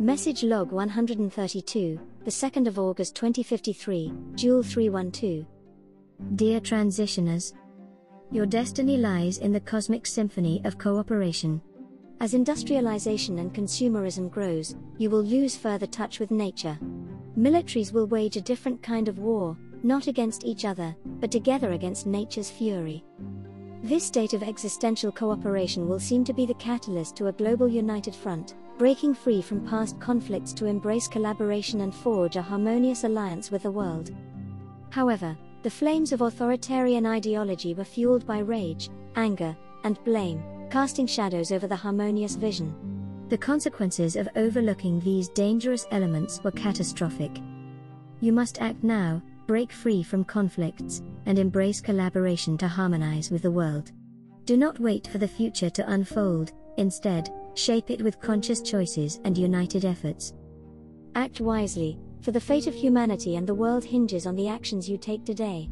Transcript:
Message log 132, the 2nd of August 2053, JEWL 312. Dear transitioners, your destiny lies in the cosmic symphony of cooperation. As industrialization and consumerism grows, you will lose further touch with nature. Militaries will wage a different kind of war, not against each other, but together against nature's fury. This state of existential cooperation will seem to be the catalyst to a global united front, breaking free from past conflicts to embrace collaboration and forge a harmonious alliance with the world. However, the flames of authoritarian ideology were fueled by rage, anger, and blame, casting shadows over the harmonious vision. The consequences of overlooking these dangerous elements were catastrophic. You must act now, break free from conflicts, and embrace collaboration to harmonize with the world. Do not wait for the future to unfold, instead, shape it with conscious choices and united efforts. Act wisely, for the fate of humanity and the world hinges on the actions you take today.